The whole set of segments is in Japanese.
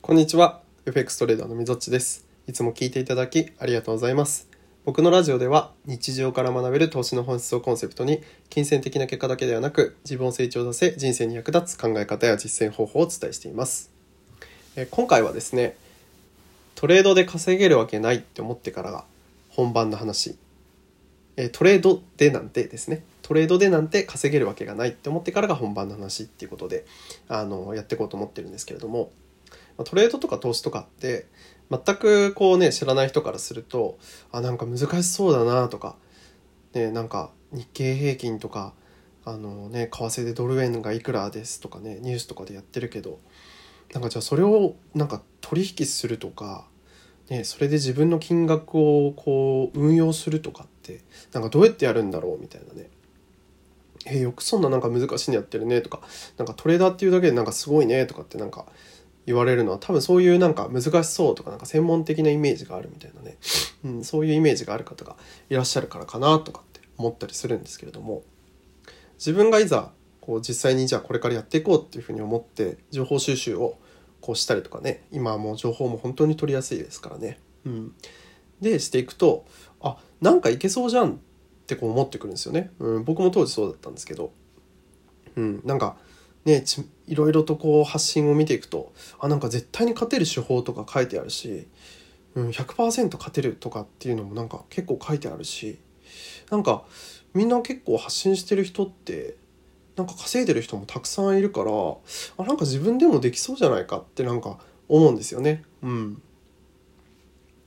こんにちは。FX トレーダーのみぞっちです。いつも聞いていただきありがとうございます。僕のラジオでは日常から学べる投資の本質をコンセプトに金銭的な結果だけではなく自分を成長させ人生に役立つ考え方や実践方法をお伝えしています。え今回はですね、トレードで稼げるわけないって思ってからが本番の話。えトレードでなんてですね。トレードでなんて稼げるわけがないって思ってからが本番の話っていうことで、あの、やっていこうと思ってるんですけれども、まあトレードとか投資とかって全くこうね知らない人からするとあなんか難しそうだなとか、ね、なんか日経平均とかあのね為替でドル円がいくらですとかねニュースとかでやってるけどなんかじゃあそれをなんか取引するとか、ね、それで自分の金額をこう運用するとかってなんかどうやってやるんだろうみたいなね。えよくそんななんか難しいのやってるねとかなんかトレーダーっていうだけでなんかすごいねとかってなんか言われるのは多分そういうなんか難しそうとかなんか専門的なイメージがあるみたいなね、うん、そういうイメージがある方がいらっしゃるからかなとかって思ったりするんですけれども。自分がいざこう実際にじゃあこれからやっていこうっていうふうに思って情報収集をこうしたりとかね。今はもう情報も本当に取りやすいですからね、うん、でしていくとあなんかいけそうじゃんってこう思ってくるんですよね、うん、僕も当時そうだったんですけど、うん、なんかねいろいろとこう発信を見ていくとあなんか絶対に勝てる手法とか書いてあるし、うん、100%勝てるとかっていうのもなんか結構書いてあるしなんかみんな結構発信してる人ってなんか稼いでる人もたくさんいるからあなんか自分でもできそうじゃないかってなんか思うんですよね。うん、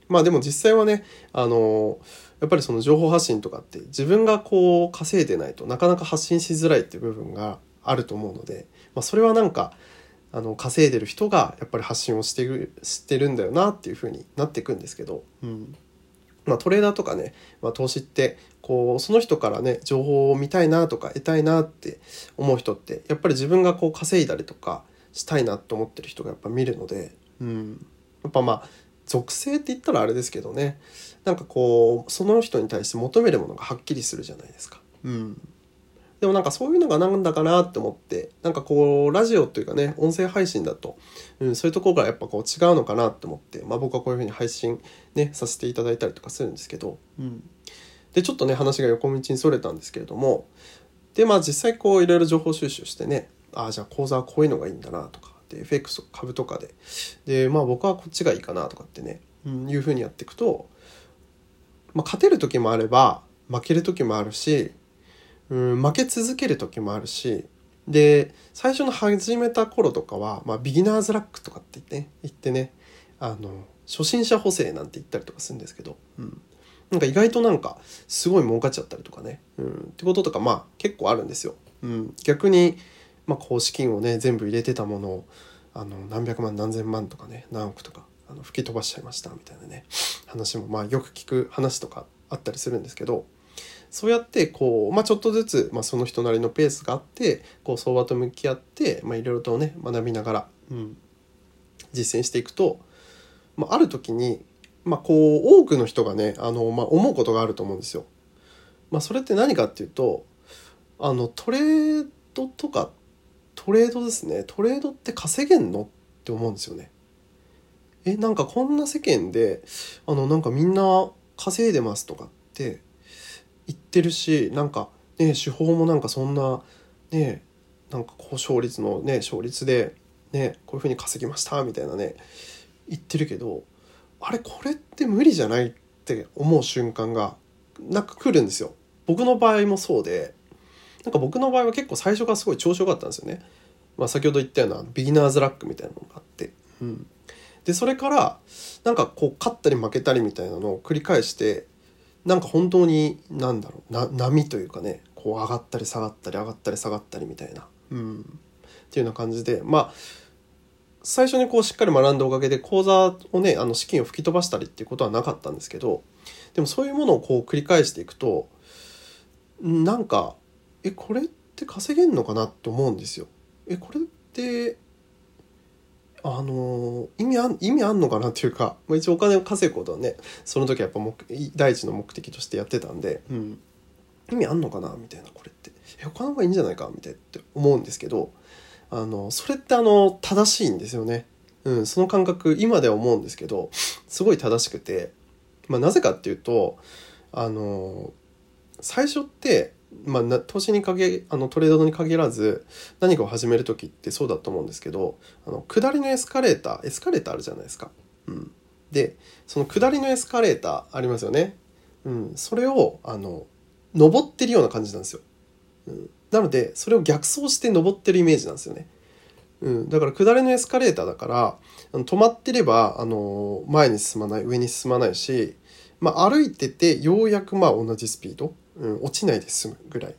まあでも実際はねあのやっぱりその情報発信とかって自分がこう稼いでないとなかなか発信しづらいっていう部分があると思うので、まあ、それはなんかあの稼いでる人がやっぱり発信をしてるしてるんだよなっていう風になっていくんですけど、うん。まあ、トレーダーとかね、まあ、投資ってこうその人からね情報を見たいなとか得たいなって思う人ってやっぱり自分がこう稼いだりとかしたいなと思ってる人がやっぱ見るので、うん、やっぱまあ属性って言ったらあれですけどねなんかこうその人に対して求めるものがはっきりするじゃないですか。うん。でもなんかそういうのがなんだかなって思ってなんかこうラジオというかね音声配信だと、うん、そういうところがやっぱこう違うのかなって思って、まあ、僕はこういうふうに配信ねさせていただいたりとかするんですけど、うん、でちょっとね話が横道にそれたんですけれどもでまあ実際こういろいろ情報収集してねああじゃあ講座はこういうのがいいんだなとかで FX とか株とかで。でまあ僕はこっちがいいかなとかってね、うん、いうふうにやっていくと、まあ、勝てる時もあれば負ける時もあるしうん、負け続ける時もあるしで最初の始めた頃とかは、まあ、ビギナーズラックとかって言って,、ね、言ってねあの初心者補正なんて言ったりとかするんですけど、うん、なんか意外となんかすごい儲かっちゃったりとかね、うん、ってこととかまあ結構あるんですよ。うん、逆に、まあ、こう資金をね全部入れてたものをあの何百万何千万とかね何億とかあの吹き飛ばしちゃいましたみたいなね話もまあよく聞く話とかあったりするんですけどそうやってこう、まあ、ちょっとずつ、まあ、その人なりのペースがあってこう相場と向き合って、まあ、いろいろとね学びながら、うん、実践していくと、まあ、ある時に、まあ、こう多くの人がねあの、まあ、思うことがあると思うんですよ。まあ、それって何かっていうとあのトレードとかトレードですねトレードって稼げんのって思うんですよね。えなんかこんな世間であのなんかみんな稼いでますとかって言ってるしなんかね手法もなんかそんなねなんかこう勝率のね勝率でねこういうふうに稼ぎましたみたいなね言ってるけどあれこれって無理じゃないって思う瞬間がなんか来るんですよ。僕の場合もそうでなんか僕の場合は結構最初からすごい調子良かったんですよね。まあ、先ほど言ったようなビギナーズラックみたいなのがあって、うん、でそれからなんかこう勝ったり負けたりみたいなのを繰り返してなんか本当に何だろうな波というかねこう上がったり下がったり上がったり下がったりみたいな、うん、っていうような感じでまあ最初にこうしっかり学んだおかげで講座をねあの資金を吹き飛ばしたりっていうことはなかったんですけどでもそういうものをこう繰り返していくとなんかえこれって稼げんのかなって思うんですよ。えこれってあの意味あん意味あんのかなっていうか、まあ、一応お金を稼ぐことはねその時はやっぱ目第一の目的としてやってたんで、うん、意味あんのかなみたいなこれってえ他の方がいいんじゃないかみたいって思うんですけどあのそれってあの正しいんですよね。うん、その感覚今では思うんですけどすごい正しくて、まあ、なぜかっていうとあの最初ってまあ、投資に限あのトレードに限らず何かを始める時ってそうだと思うんですけどあの下りのエスカレーターエスカレーターあるじゃないですか。うん、でその下りのエスカレーターありますよね。うん、それをあの登ってるような感じなんですよ。うん、なのでそれを逆走して登ってるイメージなんですよね。うん、だから下りのエスカレーターだからあの止まってればあの前に進まない上に進まないし、まあ、歩いててようやくまあ同じスピードうん、落ちないで済むぐらい。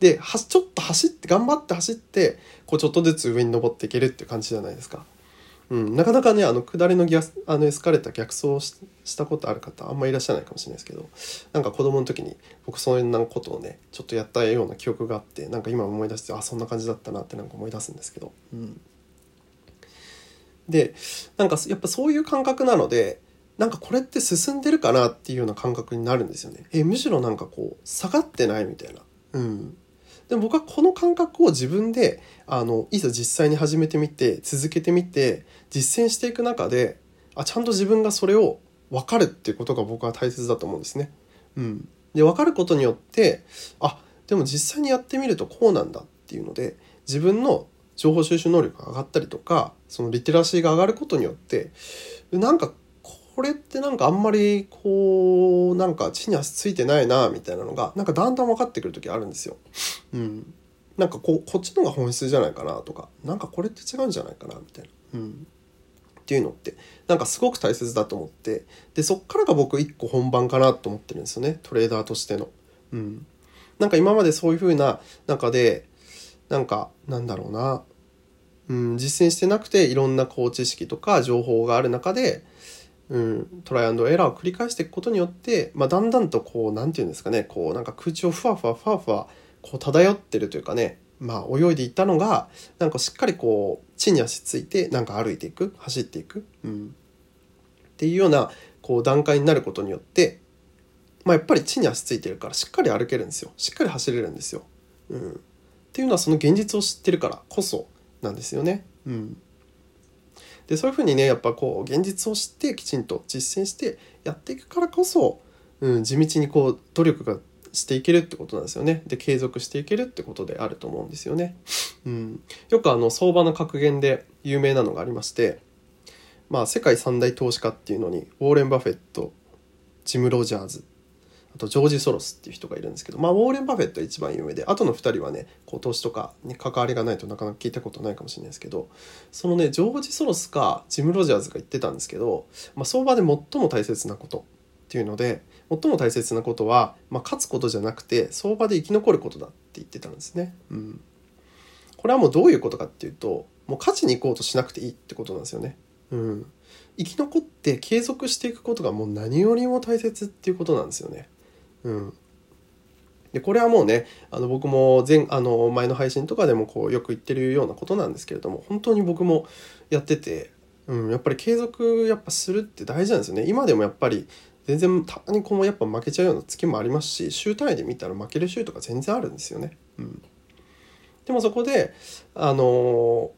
で、はちょっと走って、頑張って走って、こうちょっとずつ上に登っていけるっていう感じじゃないですか。うん、なかなかね、あの、下りのギャあのエスカレーター逆走したことある方、あんまりいらっしゃらないかもしれないですけど、なんか子供の時に僕そんなことをね、ちょっとやったような記憶があって、なんか今思い出して、あ、そんな感じだったなってなんか思い出すんですけど。うん。で、なんかやっぱそういう感覚なので、なんかこれって進んでるかなっていうような感覚になるんですよね。えむしろなんかこう下がってないみたいな。うん。でも僕はこの感覚を自分であのいざ実際に始めてみて続けてみて実践していく中であちゃんと自分がそれを分かるっていうことが僕は大切だと思うんですね。うん、で分かることによってあでも実際にやってみるとこうなんだっていうので自分の情報収集能力が上がったりとかそのリテラシーが上がることによってなんかこれってなんかあんまりこうなんか地に足ついてないなみたいなのがなんかだんだん分かってくる時あるんですよ。うん、なんかこうこっちの方が本質じゃないかなとかなんかこれって違うんじゃないかなみたいな。うんっていうのってなんかすごく大切だと思ってでそっからが僕一個本番かなと思ってるんですよねトレーダーとしての。うん、なんか今までそういう風な中でなんかなんだろうな、うん、実践してなくていろんなこう知識とか情報がある中でうん、トライアンドエラーを繰り返していくことによって、まあ、だんだんとこう何て言うんですかねこうなんか空中をふわふわふわふわこう漂ってるというかねまあ泳いでいったのがなんかしっかりこう地に足ついてなんか歩いていく走っていく、うん、っていうようなこう段階になることによって、まあ、やっぱり地に足ついてるからしっかり歩けるんですよ。しっかり走れるんですよ。うん、っていうのはその現実を知ってるからこそなんですよね。うん。でそういうふうにねやっぱこう現実を知ってきちんと実践してやっていくからこそ、うん、地道にこう努力がしていけるってことなんですよね。で継続していけるってことであると思うんですよね。うん、よくあの相場の格言で有名なのがありましてまあ世界三大投資家っていうのにウォーレン・バフェットジム・ロジャーズあとジョージ・ソロスっていう人がいるんですけど、まあ、ウォーレン・バフェット一番有名で、あとの2人はね、こう投資とかに関わりがないとなかなか聞いたことないかもしれないですけど、そのね、ジョージ・ソロスかジム・ロジャーズが言ってたんですけど、まあ、相場で最も大切なことっていうので、最も大切なことは、まあ、勝つことじゃなくて、相場で生き残ることだって言ってたんですね。うん。これはもうどういうことかっていうと、もう勝ちに行こうとしなくていいってことなんですよね。うん。生き残って継続していくことがもう何よりも大切っていうことなんですよね。うん。でこれはもうねあの僕も前あの前の配信とかでもこうよく言ってるようなことなんですけれども本当に僕もやってて、うん、やっぱり継続やっぱするって大事なんですよね今でもやっぱり全然たまにこうやっぱ負けちゃうような月もありますし週単位で見たら負ける週とか全然あるんですよね。うん、でもそこであの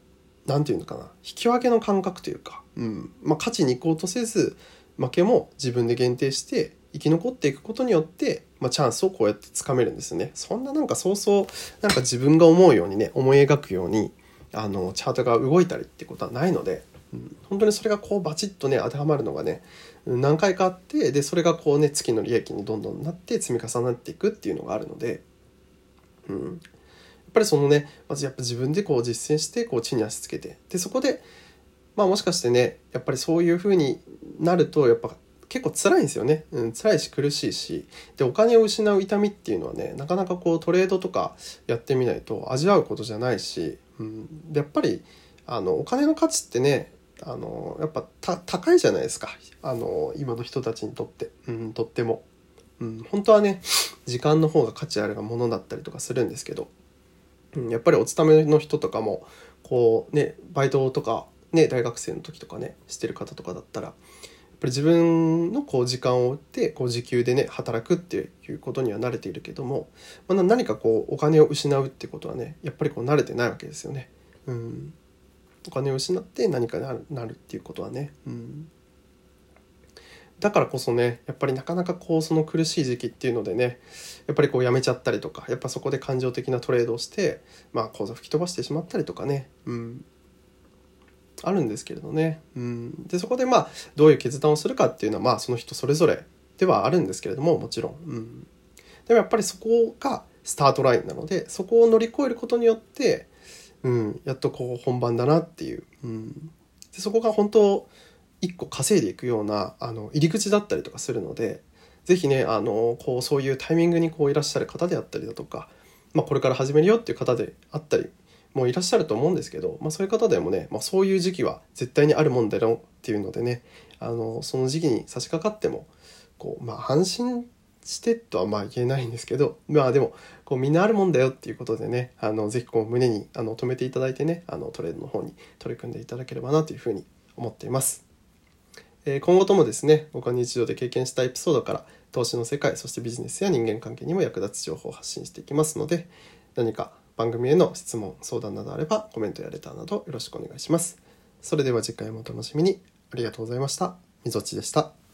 何て言うのかな引き分けの感覚というか、うんまあ、勝ちに行こうとせず負けも自分で限定して生き残っていくことによって、まあ、チャンスをこうやってつかめるんですね。そんななんかそうそうなんか自分が思うようにね思い描くようにあのチャートが動いたりってことはないので、うん、本当にそれがこうバチッとね当てはまるのがね何回かあってでそれがこうね月の利益にどんどんなって積み重なっていくっていうのがあるので、うん、やっぱりそのねまずやっぱ自分でこう実践してこう地に足つけてでそこでまあもしかしてねやっぱりそういうふうになるとやっぱ結構辛いんですよね、うん、辛いし苦しいし。でお金を失う痛みっていうのはねなかなかこうトレードとかやってみないと味わうことじゃないし、うん、でやっぱりあのお金の価値ってねあのやっぱ高いじゃないですか。あの今の人たちにとって、うん、とっても、うん、本当はね時間の方が価値あるものだったりとかするんですけど、うん、やっぱりお勤めの人とかもこうねバイトとかね大学生の時とかねしてる方とかだったらぱり自分のこう時間を追ってこう時給でね働くっていうことには慣れているけども、まあ、何かこうお金を失うってことはねやっぱりこう慣れてないわけですよね。うん。お金を失って何かになるなるっていうことはね、うん、だからこそねやっぱりなかなかこうその苦しい時期っていうのでねやっぱりこうやめちゃったりとかやっぱそこで感情的なトレードをしてまあ口座吹き飛ばしてしまったりとかね、うん、あるんですけれどね、うん、でそこでまあどういう決断をするかっていうのはまあその人それぞれではあるんですけれどももちろん、うん、でもやっぱりそこがスタートラインなのでそこを乗り越えることによって、うん、やっとこう本番だなっていう、うん、でそこが本当一個稼いでいくようなあの入り口だったりとかするので是非ねあのこうそういうタイミングにこういらっしゃる方であったりだとか、まあ、これから始めるよっていう方であったりもいらっしゃると思うんですけど、まあ、そういう方でもね、まあ、そういう時期は絶対にあるもんだよっていうのでねあのその時期に差し掛かってもこう、まあ、安心してとはまあ言えないんですけどまあでもこうみんなあるもんだよっていうことでねあのぜひこう胸にあの止めていただいてねあのトレードの方に取り組んでいただければなというふうに思っています。え今後ともですね僕は日常で経験したエピソードから投資の世界そしてビジネスや人間関係にも役立つ情報を発信していきますので何か番組への質問相談などあればコメントやレターなどよろしくお願いします。それでは次回もお楽しみに。ありがとうございました。みぞちでした。